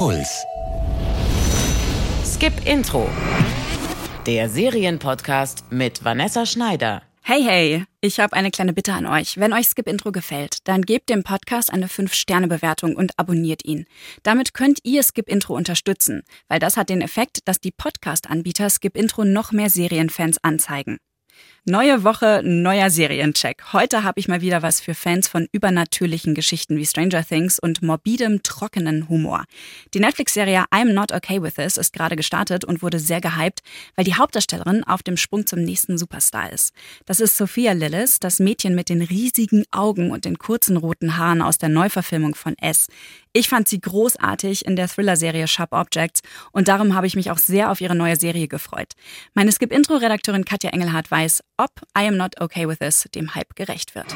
Puls. Skip Intro. Der Serienpodcast mit Vanessa Schneider. Hey, hey, ich habe eine kleine Bitte an euch. Wenn euch Skip Intro gefällt, dann gebt dem Podcast eine 5-Sterne-Bewertung und abonniert ihn. Damit könnt ihr Skip Intro unterstützen, weil das hat den Effekt, dass die Podcast-Anbieter Skip Intro noch mehr Serienfans anzeigen. Neue Woche, neuer Seriencheck. Heute habe ich mal wieder was für Fans von übernatürlichen Geschichten wie Stranger Things und morbidem, trockenen Humor. Die Netflix-Serie I'm Not Okay With This ist gerade gestartet und wurde sehr gehypt, weil die Hauptdarstellerin auf dem Sprung zum nächsten Superstar ist. Das ist Sophia Lillis, das Mädchen mit den riesigen Augen und den kurzen roten Haaren aus der Neuverfilmung von S. Ich fand sie großartig in der Thriller-Serie Sharp Objects und darum habe ich mich auch sehr auf ihre neue Serie gefreut. Meine Skip-Intro-Redakteurin Katja Engelhardt weiß, ob I Am Not Okay With This dem Hype gerecht wird.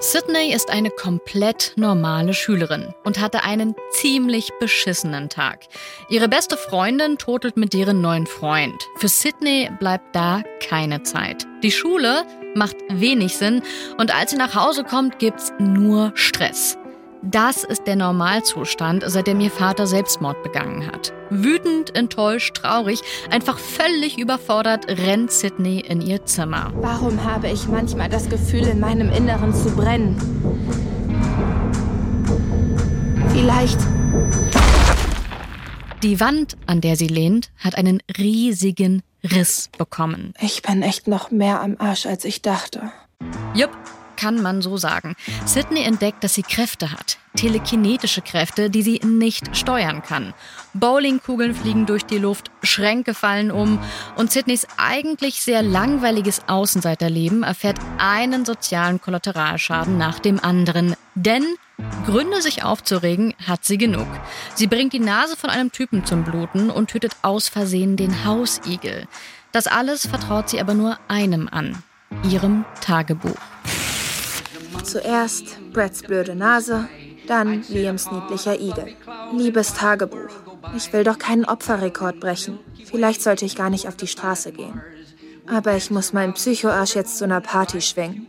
Sydney ist eine komplett normale Schülerin und hatte einen ziemlich beschissenen Tag. Ihre beste Freundin totelt mit deren neuen Freund. Für Sydney bleibt da keine Zeit. Die Schule macht wenig Sinn und als sie nach Hause kommt, gibt's nur Stress. Das ist der Normalzustand, seitdem ihr Vater Selbstmord begangen hat. Wütend, enttäuscht, traurig, einfach völlig überfordert, rennt Sydney in ihr Zimmer. Warum habe ich manchmal das Gefühl, in meinem Inneren zu brennen? Vielleicht. Die Wand, an der sie lehnt, hat einen riesigen Riss bekommen. Ich bin echt noch mehr am Arsch, als ich dachte. Jupp, kann man so sagen. Sydney entdeckt, dass sie Kräfte hat. Telekinetische Kräfte, die sie nicht steuern kann. Bowlingkugeln fliegen durch die Luft, Schränke fallen um und Sydneys eigentlich sehr langweiliges Außenseiterleben erfährt einen sozialen Kollateralschaden nach dem anderen. Denn Gründe, sich aufzuregen, hat sie genug. Sie bringt die Nase von einem Typen zum Bluten und tötet aus Versehen den Hausigel. Das alles vertraut sie aber nur einem an, ihrem Tagebuch. Zuerst Brads blöde Nase, dann Liams niedlicher Igel. Liebes Tagebuch. Ich will doch keinen Opferrekord brechen. Vielleicht sollte ich gar nicht auf die Straße gehen. Aber ich muss meinen Psychoarsch jetzt zu einer Party schwingen.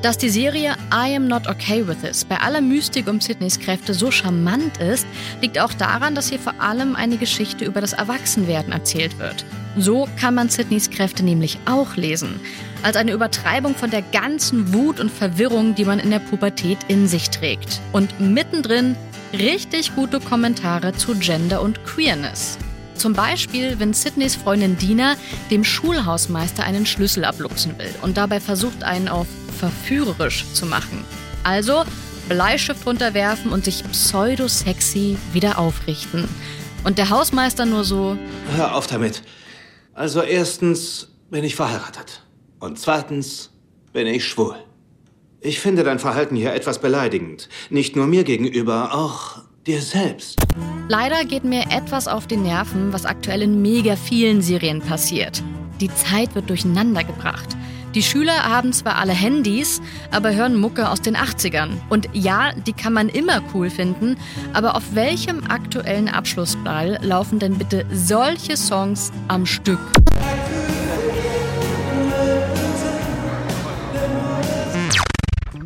Dass die Serie I Am Not Okay With This bei aller Mystik um Sydneys Kräfte so charmant ist, liegt auch daran, dass hier vor allem eine Geschichte über das Erwachsenwerden erzählt wird. So kann man Sydneys Kräfte nämlich auch lesen. Als eine Übertreibung von der ganzen Wut und Verwirrung, die man in der Pubertät in sich trägt. Und mittendrin richtig gute Kommentare zu Gender und Queerness. Zum Beispiel, wenn Sydneys Freundin Dina dem Schulhausmeister einen Schlüssel abluchsen will und dabei versucht, einen auf verführerisch zu machen. Also Bleistift runterwerfen und sich pseudo-sexy wieder aufrichten. Und der Hausmeister nur so. Hör auf damit. Also erstens bin ich verheiratet. Und zweitens bin ich schwul. Ich finde dein Verhalten hier etwas beleidigend. Nicht nur mir gegenüber, auch dir selbst. Leider geht mir etwas auf die Nerven, was aktuell in mega vielen Serien passiert. Die Zeit wird durcheinander gebracht. Die Schüler haben zwar alle Handys, aber hören Mucke aus den 80ern. Und ja, die kann man immer cool finden, aber auf welchem aktuellen Abschlussball laufen denn bitte solche Songs am Stück?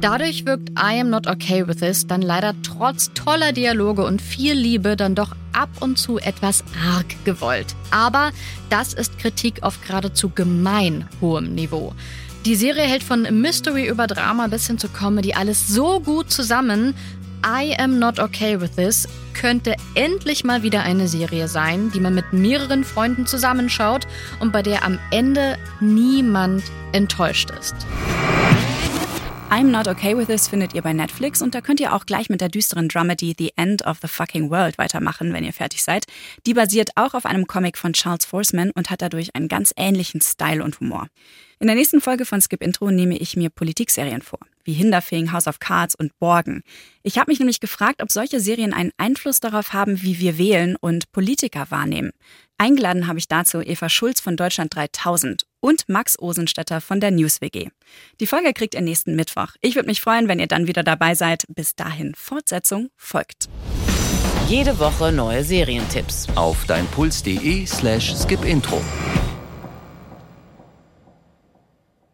Dadurch wirkt I Am Not Okay With This dann leider trotz toller Dialoge und viel Liebe dann doch ab und zu etwas arg gewollt. Aber das ist Kritik auf geradezu gemein hohem Niveau. Die Serie hält von Mystery über Drama bis hin zu Comedy alles so gut zusammen. I Am Not Okay With This könnte endlich mal wieder eine Serie sein, die man mit mehreren Freunden zusammenschaut und bei der am Ende niemand enttäuscht ist. I'm Not Okay With This findet ihr bei Netflix und da könnt ihr auch gleich mit der düsteren Dramedy The End of the Fucking World weitermachen, wenn ihr fertig seid. Die basiert auch auf einem Comic von Charles Forsman und hat dadurch einen ganz ähnlichen Style und Humor. In der nächsten Folge von Skip Intro nehme ich mir Politikserien vor, wie Hinderfing, House of Cards und Borgen. Ich habe mich nämlich gefragt, ob solche Serien einen Einfluss darauf haben, wie wir wählen und Politiker wahrnehmen. Eingeladen habe ich dazu Eva Schulz von Deutschland 3000 und Max Osenstetter von der News WG. Die Folge kriegt ihr nächsten Mittwoch. Ich würde mich freuen, wenn ihr dann wieder dabei seid. Bis dahin, Fortsetzung folgt. Jede Woche neue Serientipps. Auf deinpuls.de slash skipintro.